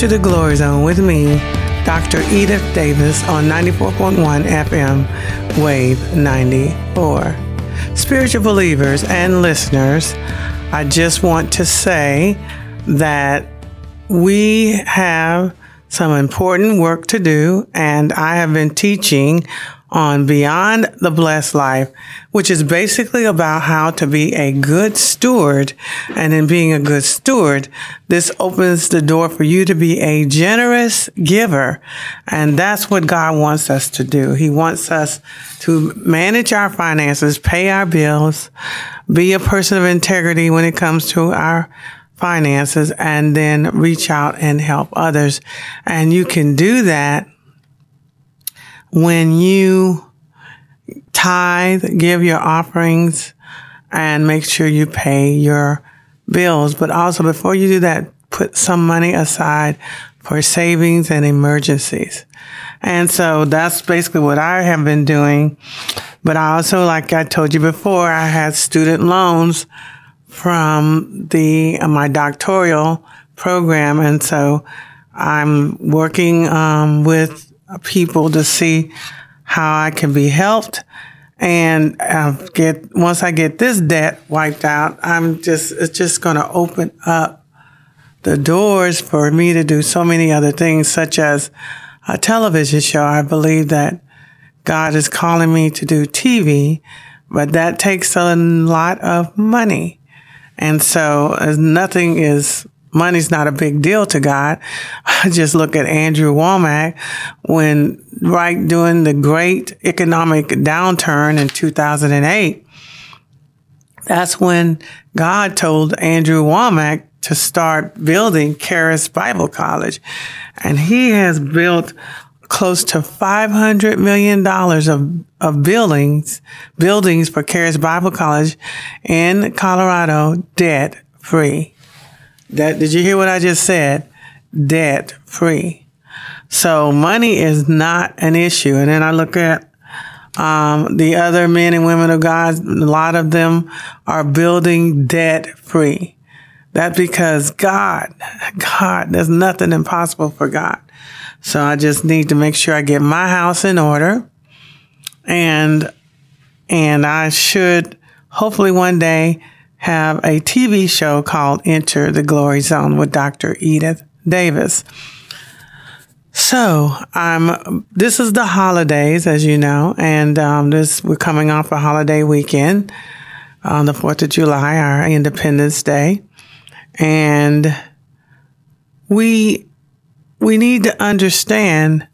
to the Glory Zone with me, Dr. Edith Davis on 94.1 FM, Wave 94. Spiritual believers and listeners, I just want to say that we have some important work to do, and I have been teaching on Beyond the Blessed Life, which is basically about how to be a good steward. And in being a good steward, this opens the door for you to be a generous giver. And that's what God wants us to do. He wants us to manage our finances, pay our bills, be a person of integrity when it comes to our finances, and then reach out and help others. And you can do that when you tithe, give your offerings, and make sure you pay your bills. But also, before you do that, put some money aside for savings and emergencies. And so that's basically what I have been doing. But I also, like I told you before, I had student loans from the, my doctoral program. And so I'm working, um, with people to see how I can be helped. And uh, get once I get this debt wiped out, I'm just it's just going to open up the doors for me to do so many other things, such as a television show. I believe that God is calling me to do TV, but that takes a lot of money. And so nothing is money's not a big deal to God. Just look at Andrew Wommack when right during the great economic downturn in 2008. That's when God told Andrew Wommack to start building Charis Bible College. And he has built close to $500 million of, of buildings, buildings for Charis Bible College in Colorado debt free. That did you hear what I just said? Debt free. So money is not an issue. And then I look at um, the other men and women of God. A lot of them are building debt free. That's because God, God, there's nothing impossible for God. So I just need to make sure I get my house in order and, and I should hopefully one day have a TV show called Enter the Glory Zone with Dr. Edith Davis. So, um, this is the holidays, as you know, and um, this we're coming off a holiday weekend on the Fourth of July, our Independence Day, and we we need to understand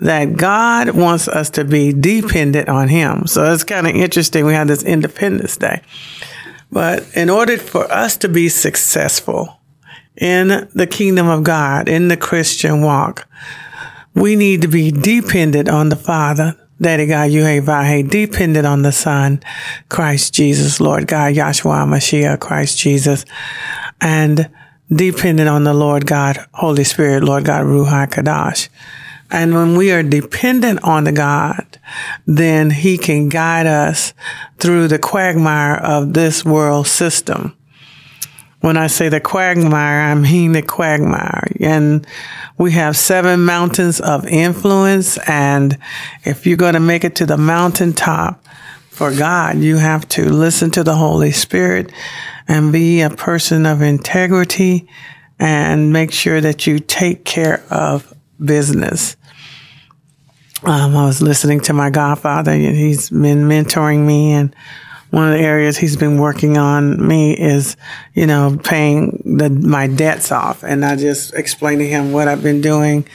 that God wants us to be dependent on Him. So it's kind of interesting. We have this Independence Day. But in order for us to be successful in the kingdom of God, in the Christian walk, we need to be dependent on the Father, Daddy God, Yuhei dependent on the Son, Christ Jesus, Lord God, Yahshua Mashiach, Christ Jesus, and dependent on the Lord God, Holy Spirit, Lord God, Ruach Kadash. And when we are dependent on the God, then he can guide us through the quagmire of this world system. When I say the quagmire, I mean the quagmire. And we have seven mountains of influence. And if you're going to make it to the mountaintop for God, you have to listen to the Holy Spirit and be a person of integrity and make sure that you take care of business. Um, I was listening to my godfather, and he's been mentoring me, and one of the areas he's been working on me is, you know, paying the, my debts off. And I just explained to him what I've been doing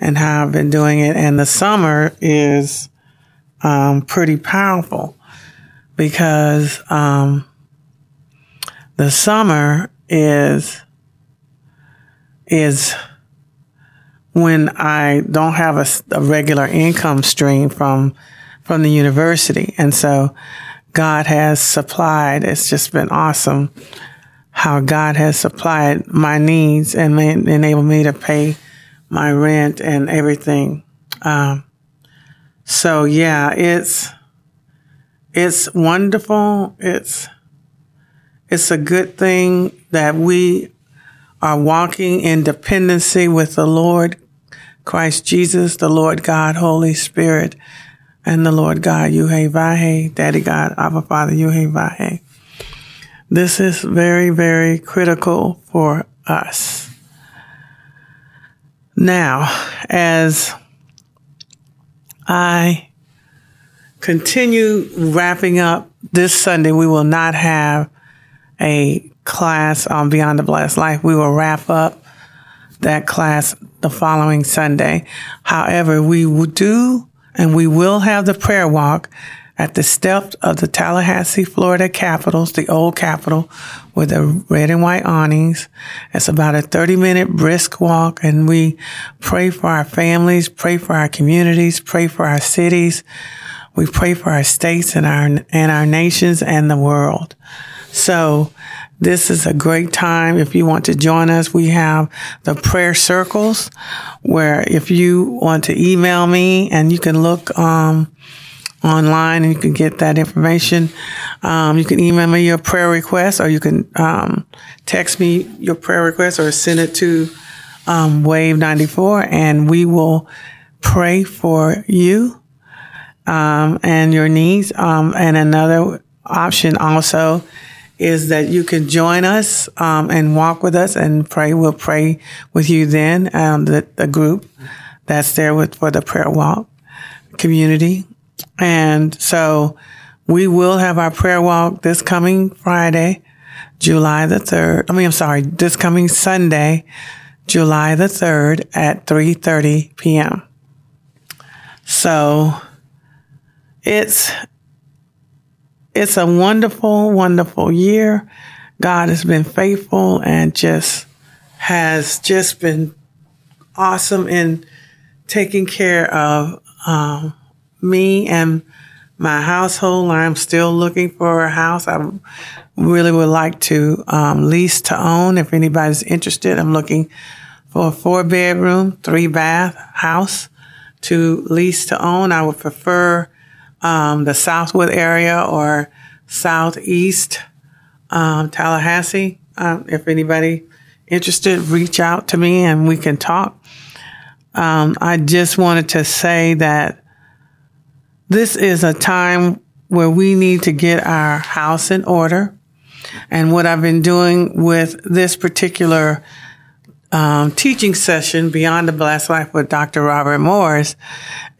and how I've been doing it. And the summer is um, pretty powerful because um, the summer is is when I don't have a, a, regular income stream from from the university, and so God has supplied. It's just been awesome how God has supplied my needs and enabled me to pay my rent and everything. Um, so yeah, it's it's wonderful. It's it's a good thing that we are walking in dependency with the Lord Christ Jesus, the Lord God, Holy Spirit, and the Lord God, Yuhe Vahe, Daddy God, Abba Father, Yuhe Vahe. This is very, very critical for us. Now, as I continue wrapping up this Sunday, we will not have a class on Beyond the Blessed Life. We will wrap up that class the following Sunday. However, we will do and we will have the prayer walk at the steps of the Tallahassee, Florida Capitals, the old Capitol with the red and white awnings. It's about a 30 minute brisk walk and we pray for our families, pray for our communities, pray for our cities. We pray for our states and our, and our nations and the world. So this is a great time. If you want to join us, we have the prayer circles where if you want to email me and you can look, um, online and you can get that information. Um, you can email me your prayer request or you can, um, text me your prayer request or send it to, um, Wave 94 and we will pray for you um, and your needs. Um, and another option also is that you can join us um, and walk with us and pray. We'll pray with you then, um, the, the group that's there with for the prayer walk community. And so we will have our prayer walk this coming Friday, July the 3rd. I mean, I'm sorry, this coming Sunday, July the 3rd at 3:30 p.m. So it's, it's a wonderful, wonderful year. God has been faithful and just has just been awesome in taking care of um, me and my household. I'm still looking for a house. I really would like to um, lease to own. If anybody's interested, I'm looking for a four bedroom, three bath house to lease to own. I would prefer um, the Southwood area or Southeast um, Tallahassee. Um, if anybody interested, reach out to me and we can talk. Um, I just wanted to say that this is a time where we need to get our house in order. And what I've been doing with this particular um, teaching session, Beyond the Blessed Life with Dr. Robert Morris,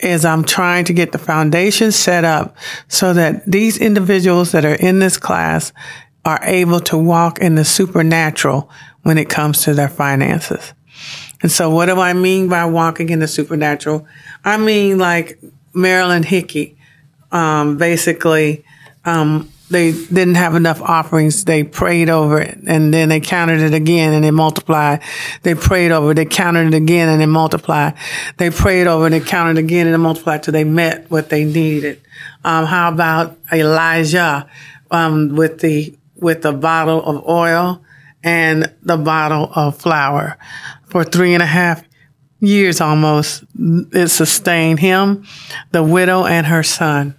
is I'm trying to get the foundation set up so that these individuals that are in this class are able to walk in the supernatural when it comes to their finances. And so what do I mean by walking in the supernatural? I mean like Marilyn Hickey, um, basically, um, they didn't have enough offerings. They prayed over it and then they counted it again and it multiplied. They prayed over it. They counted it again and it multiplied. They prayed over it and counted it again and it multiplied till they met what they needed. Um, how about Elijah, um, with the, with the bottle of oil and the bottle of flour for three and a half years almost. It sustained him, the widow and her son.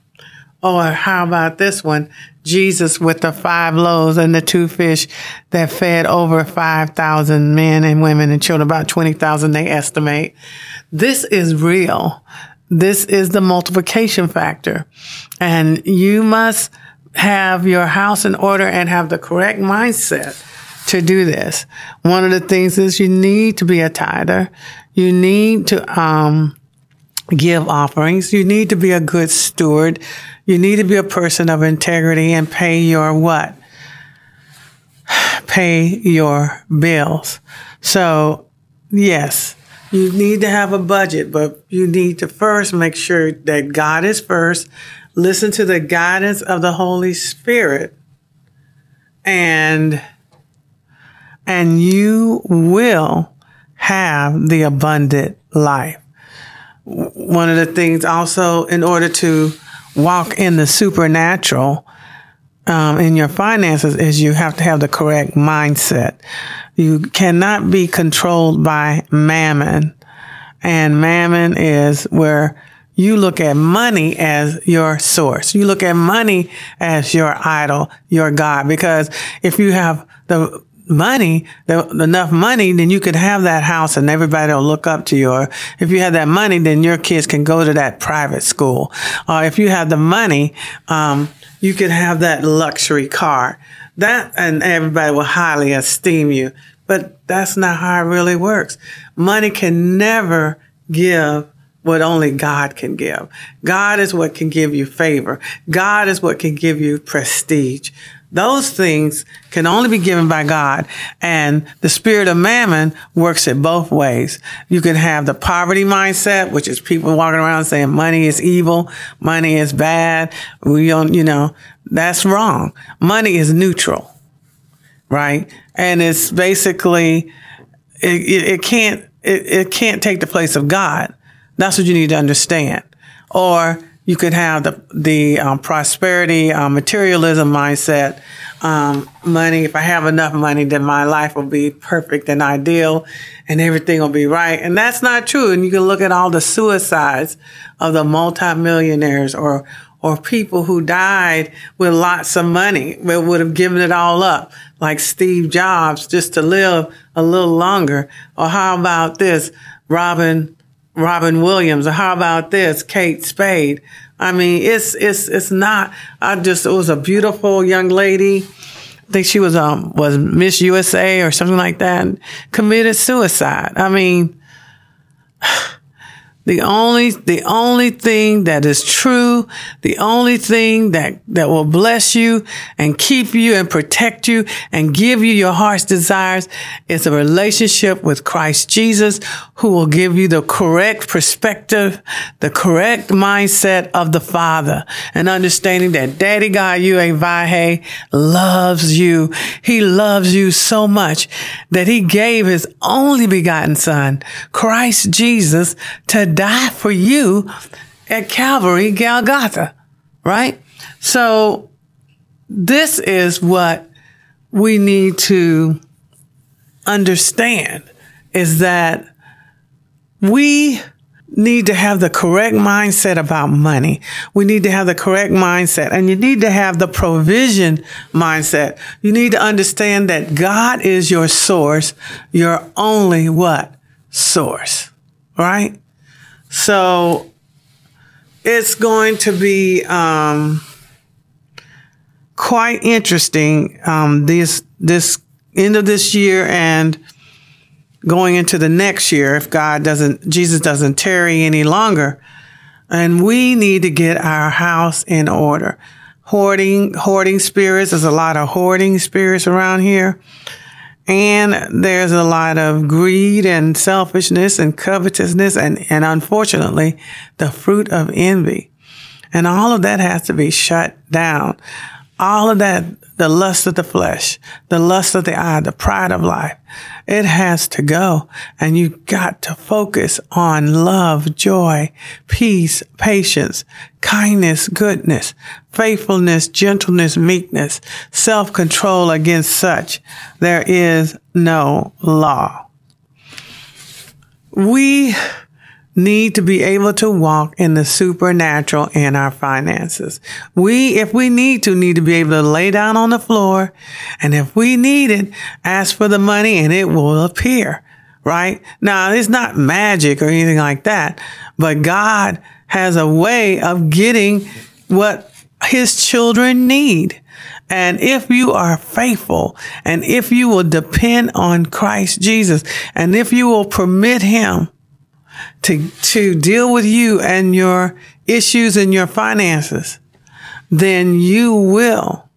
Or how about this one? Jesus with the five loaves and the two fish that fed over 5,000 men and women and children, about 20,000 they estimate. This is real. This is the multiplication factor. And you must have your house in order and have the correct mindset to do this. One of the things is you need to be a tither. You need to, um, give offerings. You need to be a good steward. You need to be a person of integrity and pay your what? Pay your bills. So yes, you need to have a budget, but you need to first make sure that God is first. Listen to the guidance of the Holy Spirit and, and you will have the abundant life one of the things also in order to walk in the supernatural um, in your finances is you have to have the correct mindset. You cannot be controlled by mammon. And mammon is where you look at money as your source. You look at money as your idol, your God. Because if you have the money, enough money, then you could have that house and everybody will look up to you. Or if you have that money, then your kids can go to that private school. Or if you have the money, um, you could have that luxury car. That, and everybody will highly esteem you. But that's not how it really works. Money can never give what only God can give. God is what can give you favor. God is what can give you prestige. Those things can only be given by God. And the spirit of mammon works it both ways. You can have the poverty mindset, which is people walking around saying money is evil, money is bad. We don't, you know, that's wrong. Money is neutral, right? And it's basically, it, it, it can't, it, it can't take the place of God. That's what you need to understand. Or you could have the the um, prosperity um, materialism mindset. Um, money. If I have enough money, then my life will be perfect and ideal, and everything will be right. And that's not true. And you can look at all the suicides of the multimillionaires or or people who died with lots of money, but would have given it all up, like Steve Jobs, just to live a little longer. Or how about this, Robin? Robin Williams, or how about this, Kate Spade? I mean, it's, it's, it's not, I just, it was a beautiful young lady. I think she was, um, was Miss USA or something like that and committed suicide. I mean, the only, the only thing that is true, the only thing that, that will bless you and keep you and protect you and give you your heart's desires is a relationship with Christ Jesus, who will give you the correct perspective, the correct mindset of the Father and understanding that Daddy God, you a Vahe loves you. He loves you so much that he gave his only begotten son, Christ Jesus, to die for you at Calvary, Golgotha, right? So this is what we need to understand is that we need to have the correct mindset about money. We need to have the correct mindset and you need to have the provision mindset. You need to understand that God is your source, your only what? Source, right? So it's going to be um, quite interesting um, this this end of this year and going into the next year if God doesn't Jesus doesn't tarry any longer. And we need to get our house in order. Hoarding, hoarding spirits. There's a lot of hoarding spirits around here. And there's a lot of greed and selfishness and covetousness and, and unfortunately, the fruit of envy. And all of that has to be shut down. All of that, the lust of the flesh, the lust of the eye, the pride of life, it has to go. And you got to focus on love, joy, peace, patience, kindness, goodness, faithfulness, gentleness, meekness, self-control against such. There is no law. We need to be able to walk in the supernatural in our finances. We, if we need to, need to be able to lay down on the floor. And if we need it, ask for the money and it will appear. Right? Now, it's not magic or anything like that, but God has a way of getting what his children need. And if you are faithful and if you will depend on Christ Jesus and if you will permit him to, to deal with you and your issues and your finances, then you will,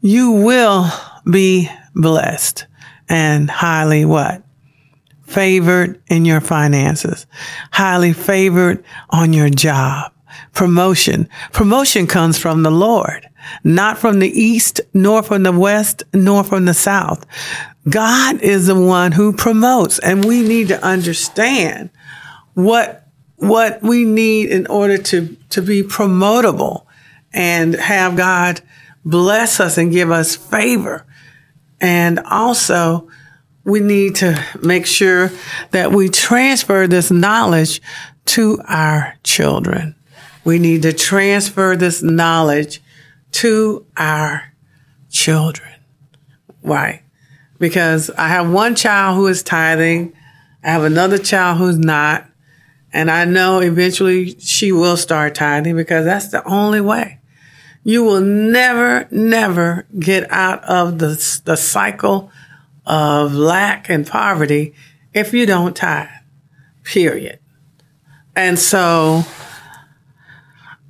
you will be blessed and highly what? Favored in your finances, highly favored on your job. Promotion. Promotion comes from the Lord, not from the east, nor from the west, nor from the south. God is the one who promotes and we need to understand what, what we need in order to, to be promotable and have God bless us and give us favor. And also we need to make sure that we transfer this knowledge to our children. We need to transfer this knowledge to our children. Why? Because I have one child who is tithing. I have another child who's not. And I know eventually she will start tithing because that's the only way. You will never, never get out of the, the cycle of lack and poverty if you don't tithe, period. And so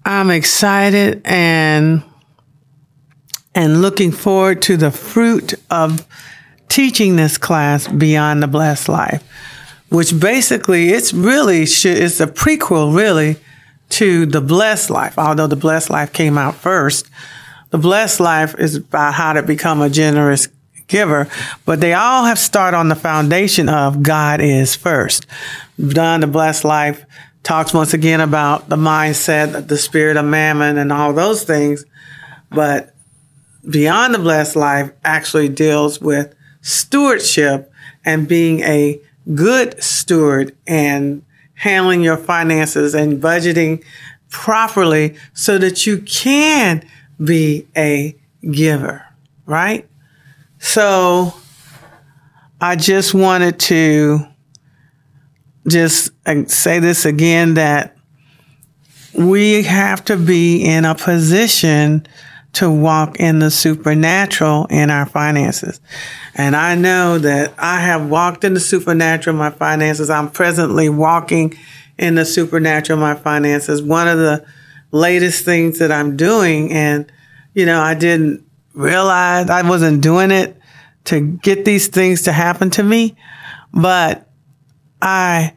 I'm excited and and looking forward to the fruit of teaching this class beyond the blessed life which basically it's really it's a prequel really to the blessed life. Although the blessed life came out first the blessed life is about how to become a generous giver but they all have start on the foundation of god is first. Done the blessed life talks once again about the mindset the spirit of mammon and all those things but beyond the blessed life actually deals with stewardship and being a good steward and handling your finances and budgeting properly so that you can be a giver, right? So I just wanted to just uh, say this again that we have to be in a position to walk in the supernatural in our finances. And I know that I have walked in the supernatural in my finances. I'm presently walking in the supernatural in my finances. One of the latest things that I'm doing, and, you know, I didn't realize I wasn't doing it to get these things to happen to me, but I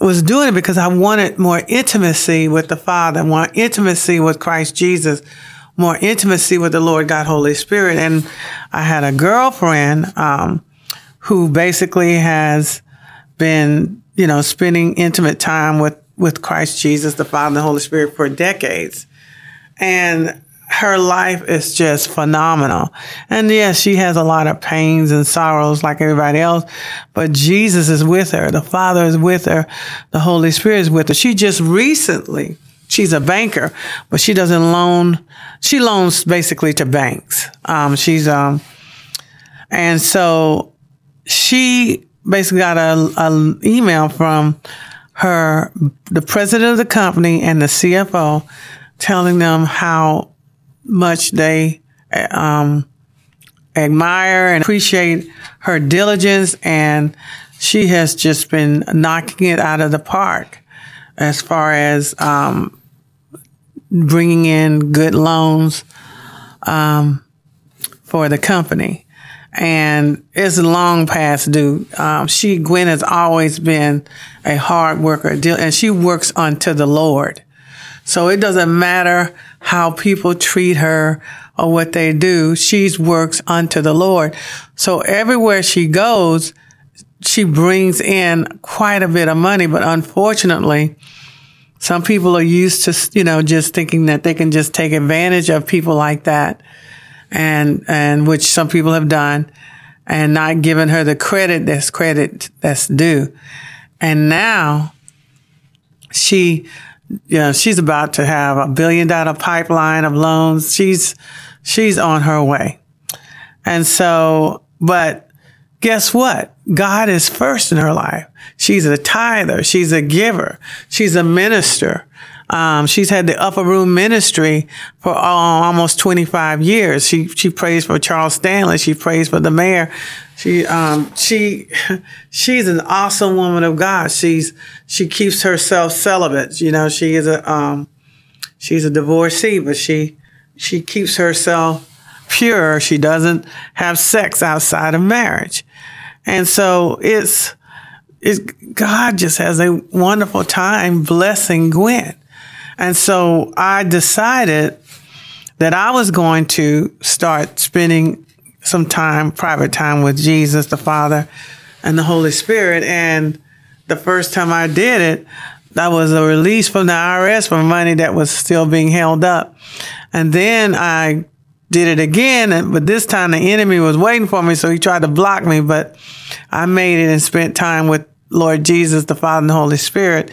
was doing it because I wanted more intimacy with the Father, more intimacy with Christ Jesus, more intimacy with the Lord God, Holy Spirit. And I had a girlfriend, um, who basically has been, you know, spending intimate time with, with Christ Jesus, the Father and the Holy Spirit for decades. And her life is just phenomenal. And yes, she has a lot of pains and sorrows like everybody else, but Jesus is with her. The Father is with her. The Holy Spirit is with her. She just recently she's a banker, but she doesn't loan. She loans basically to banks. Um, she's um, and so she basically got a, a email from her, the president of the company and the CFO, telling them how much they um, admire and appreciate her diligence, and she has just been knocking it out of the park as far as um, bringing in good loans um, for the company. And it's long past due. Um, she, Gwen, has always been a hard worker, and she works unto the Lord. So it doesn't matter how people treat her or what they do. She works unto the Lord. So everywhere she goes, she brings in quite a bit of money, but unfortunately, some people are used to, you know, just thinking that they can just take advantage of people like that and, and which some people have done and not giving her the credit that's credit that's due. And now she, know, she's about to have a billion dollar pipeline of loans. She's, she's on her way. And so, but guess what? God is first in her life. She's a tither. She's a giver. She's a minister. Um, she's had the upper room ministry for almost 25 years. She, she prays for Charles Stanley. She prays for the mayor. She, um, she, she's an awesome woman of God. She's, she keeps herself celibate. You know, she is a, um, she's a divorcee, but she, she keeps herself pure. She doesn't have sex outside of marriage. And so it's, it's, God just has a wonderful time blessing Gwen. And so I decided that I was going to start spending some time, private time with Jesus, the Father, and the Holy Spirit. And the first time I did it, that was a release from the IRS for money that was still being held up. And then I did it again, but this time the enemy was waiting for me, so he tried to block me, but I made it and spent time with Lord Jesus, the Father and the Holy Spirit.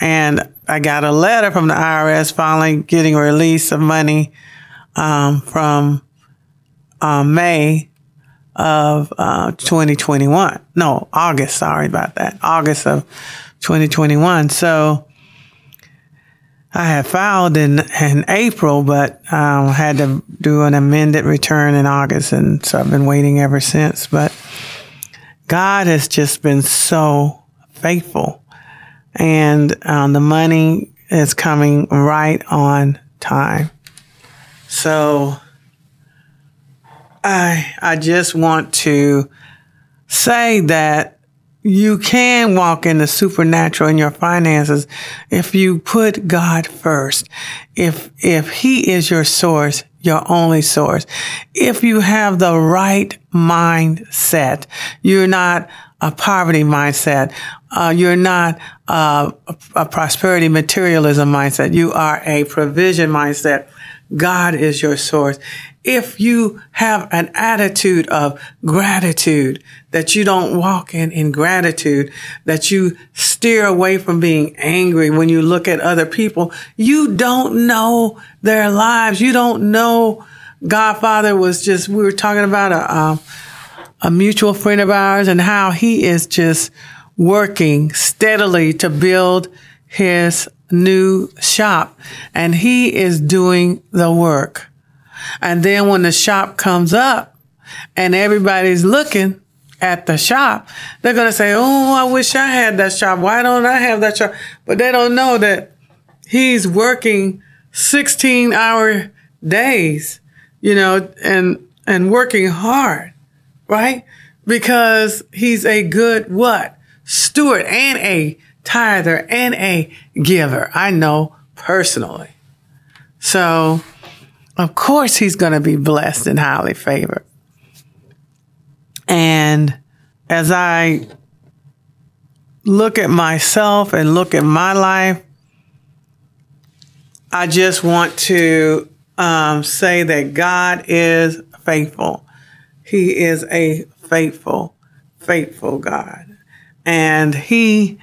And I got a letter from the IRS finally getting a release of money um, from um, May of uh, 2021. No, August. Sorry about that. August of 2021. So I had filed in in April, but um, had to do an amended return in August, and so I've been waiting ever since. But God has just been so faithful, and um, the money is coming right on time. So I I just want to say that you can walk in the supernatural in your finances if you put God first. If if he is your source, your only source. If you have the right mindset, you're not a poverty mindset. Uh, you're not uh, a, a prosperity materialism mindset. You are a provision mindset. God is your source. If you have an attitude of gratitude, that you don't walk in ingratitude, that you steer away from being angry when you look at other people, you don't know their lives. You don't know Godfather was just, we were talking about a, a, a mutual friend of ours and how he is just working steadily to build his new shop and he is doing the work. And then when the shop comes up and everybody's looking at the shop, they're going to say, Oh, I wish I had that shop. Why don't I have that shop? But they don't know that he's working 16 hour days, you know, and, and working hard, right? Because he's a good what? Steward and a tither and a giver. I know personally. So, of course, he's going to be blessed and highly favored. And as I look at myself and look at my life, I just want to um, say that God is faithful. He is a faithful, faithful God. And He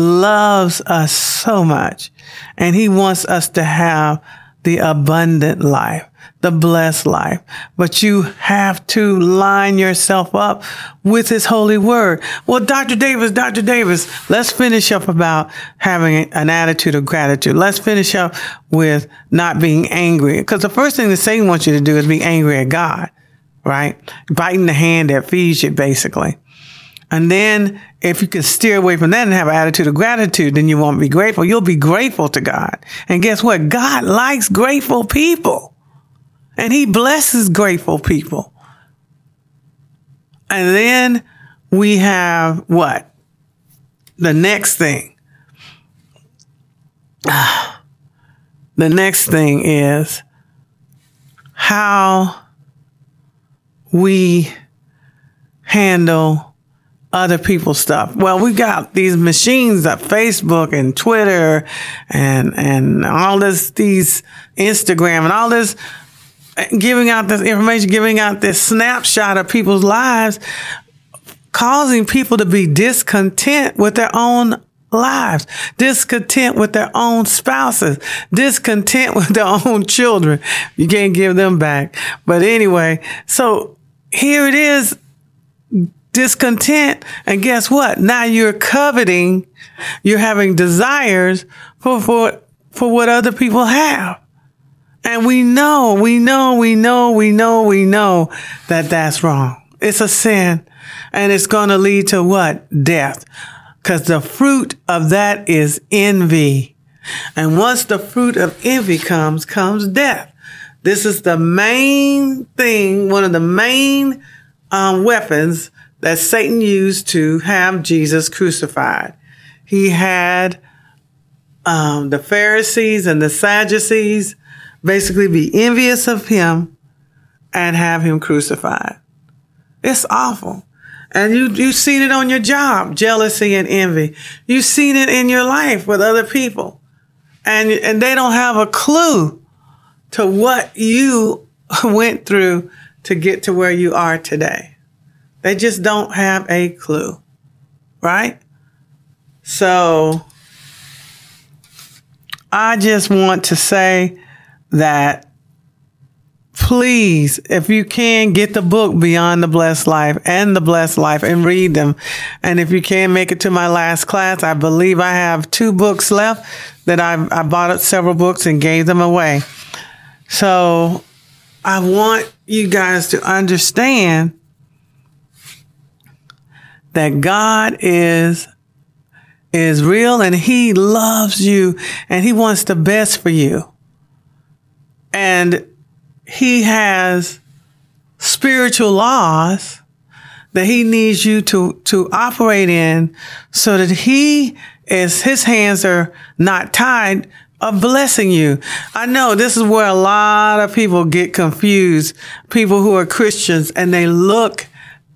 loves us so much and he wants us to have the abundant life, the blessed life. But you have to line yourself up with his holy word. Well, Dr. Davis, Dr. Davis, let's finish up about having an attitude of gratitude. Let's finish up with not being angry. Because the first thing that Satan wants you to do is be angry at God, right? Biting the hand that feeds you, basically. And then if you can steer away from that and have an attitude of gratitude, then you won't be grateful. You'll be grateful to God. And guess what? God likes grateful people and he blesses grateful people. And then we have what? The next thing. The next thing is how we handle other people's stuff. Well, we got these machines that Facebook and Twitter and, and all this, these Instagram and all this uh, giving out this information, giving out this snapshot of people's lives, causing people to be discontent with their own lives, discontent with their own spouses, discontent with their own children. You can't give them back. But anyway, so here it is discontent. And guess what? Now you're coveting, you're having desires for, for, for what other people have. And we know, we know, we know, we know, we know that that's wrong. It's a sin and it's going to lead to what? Death. Cause the fruit of that is envy. And once the fruit of envy comes, comes death. This is the main thing, one of the main um, weapons that Satan used to have Jesus crucified. He had um, the Pharisees and the Sadducees basically be envious of him and have him crucified. It's awful. And you, you've seen it on your job, jealousy and envy. You've seen it in your life with other people. And, and they don't have a clue to what you went through to get to where you are today. They just don't have a clue, right? So I just want to say that please, if you can, get the book Beyond the Blessed Life and the Blessed Life and read them. And if you can make it to my last class, I believe I have two books left that I, I bought several books and gave them away. So I want you guys to understand that God is is real and he loves you and he wants the best for you. And he has spiritual laws that he needs you to, to operate in so that he is, his hands are not tied of blessing you. I know this is where a lot of people get confused. People who are Christians and they look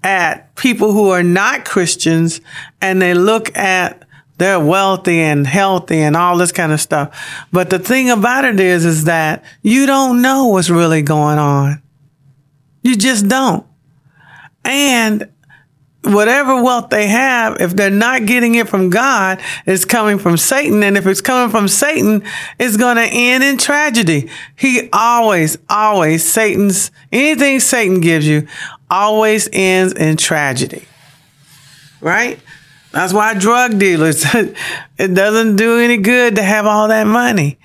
at people who are not Christians and they look at they're wealthy and healthy and all this kind of stuff. But the thing about it is, is that you don't know what's really going on. You just don't. And whatever wealth they have, if they're not getting it from God, it's coming from Satan. And if it's coming from Satan, it's going to end in tragedy. He always, always, Satan's, anything Satan gives you always ends in tragedy. Right? That's why drug dealers, it doesn't do any good to have all that money.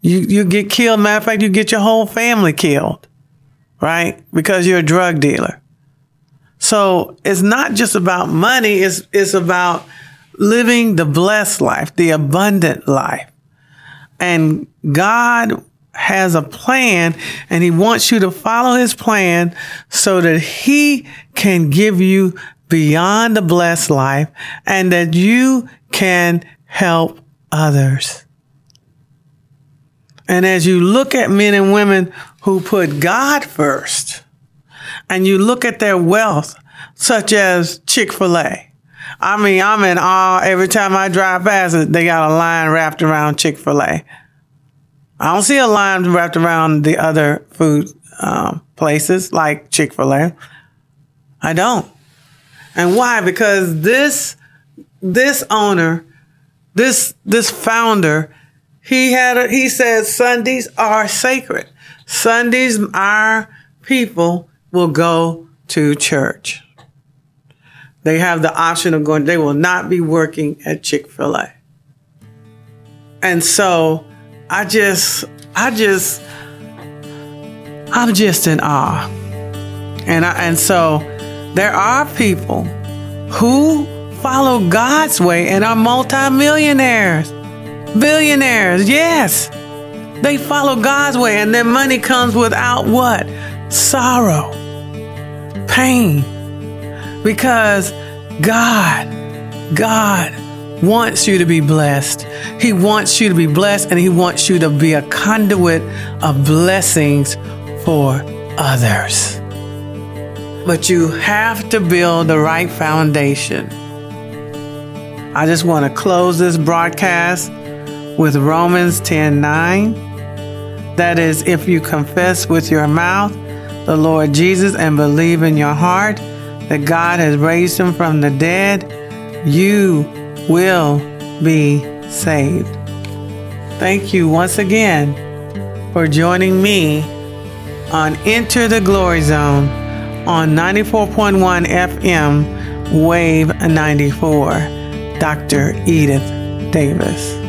You, you get killed. Matter of fact, you get your whole family killed, right? Because you're a drug dealer. So it's not just about money. It's, it's about living the blessed life, the abundant life. And God has a plan and he wants you to follow his plan so that he can give you beyond the blessed life and that you can help others. And as you look at men and women who put God first and you look at their wealth, such as Chick-fil-A. I mean, I'm in awe every time I drive past it. They got a line wrapped around Chick-fil-A. I don't see a line wrapped around the other food um, places like Chick-fil-A. I don't. And why? Because this, this owner, this, this founder, he had, a, he said Sundays are sacred. Sundays, our people will go to church. They have the option of going, they will not be working at Chick-fil-A. And so I just, I just, I'm just in awe. And I, and so there are people who follow God's way and are multimillionaires, billionaires. Yes, they follow God's way and their money comes without what? Sorrow, pain. Because God, God wants you to be blessed. He wants you to be blessed and He wants you to be a conduit of blessings for others. But you have to build the right foundation. I just want to close this broadcast with Romans 10 9. That is, if you confess with your mouth the Lord Jesus and believe in your heart that God has raised him from the dead, you will be saved. Thank you once again for joining me on Enter the Glory Zone on 94.1 FM, Wave 94. Dr. Edith Davis.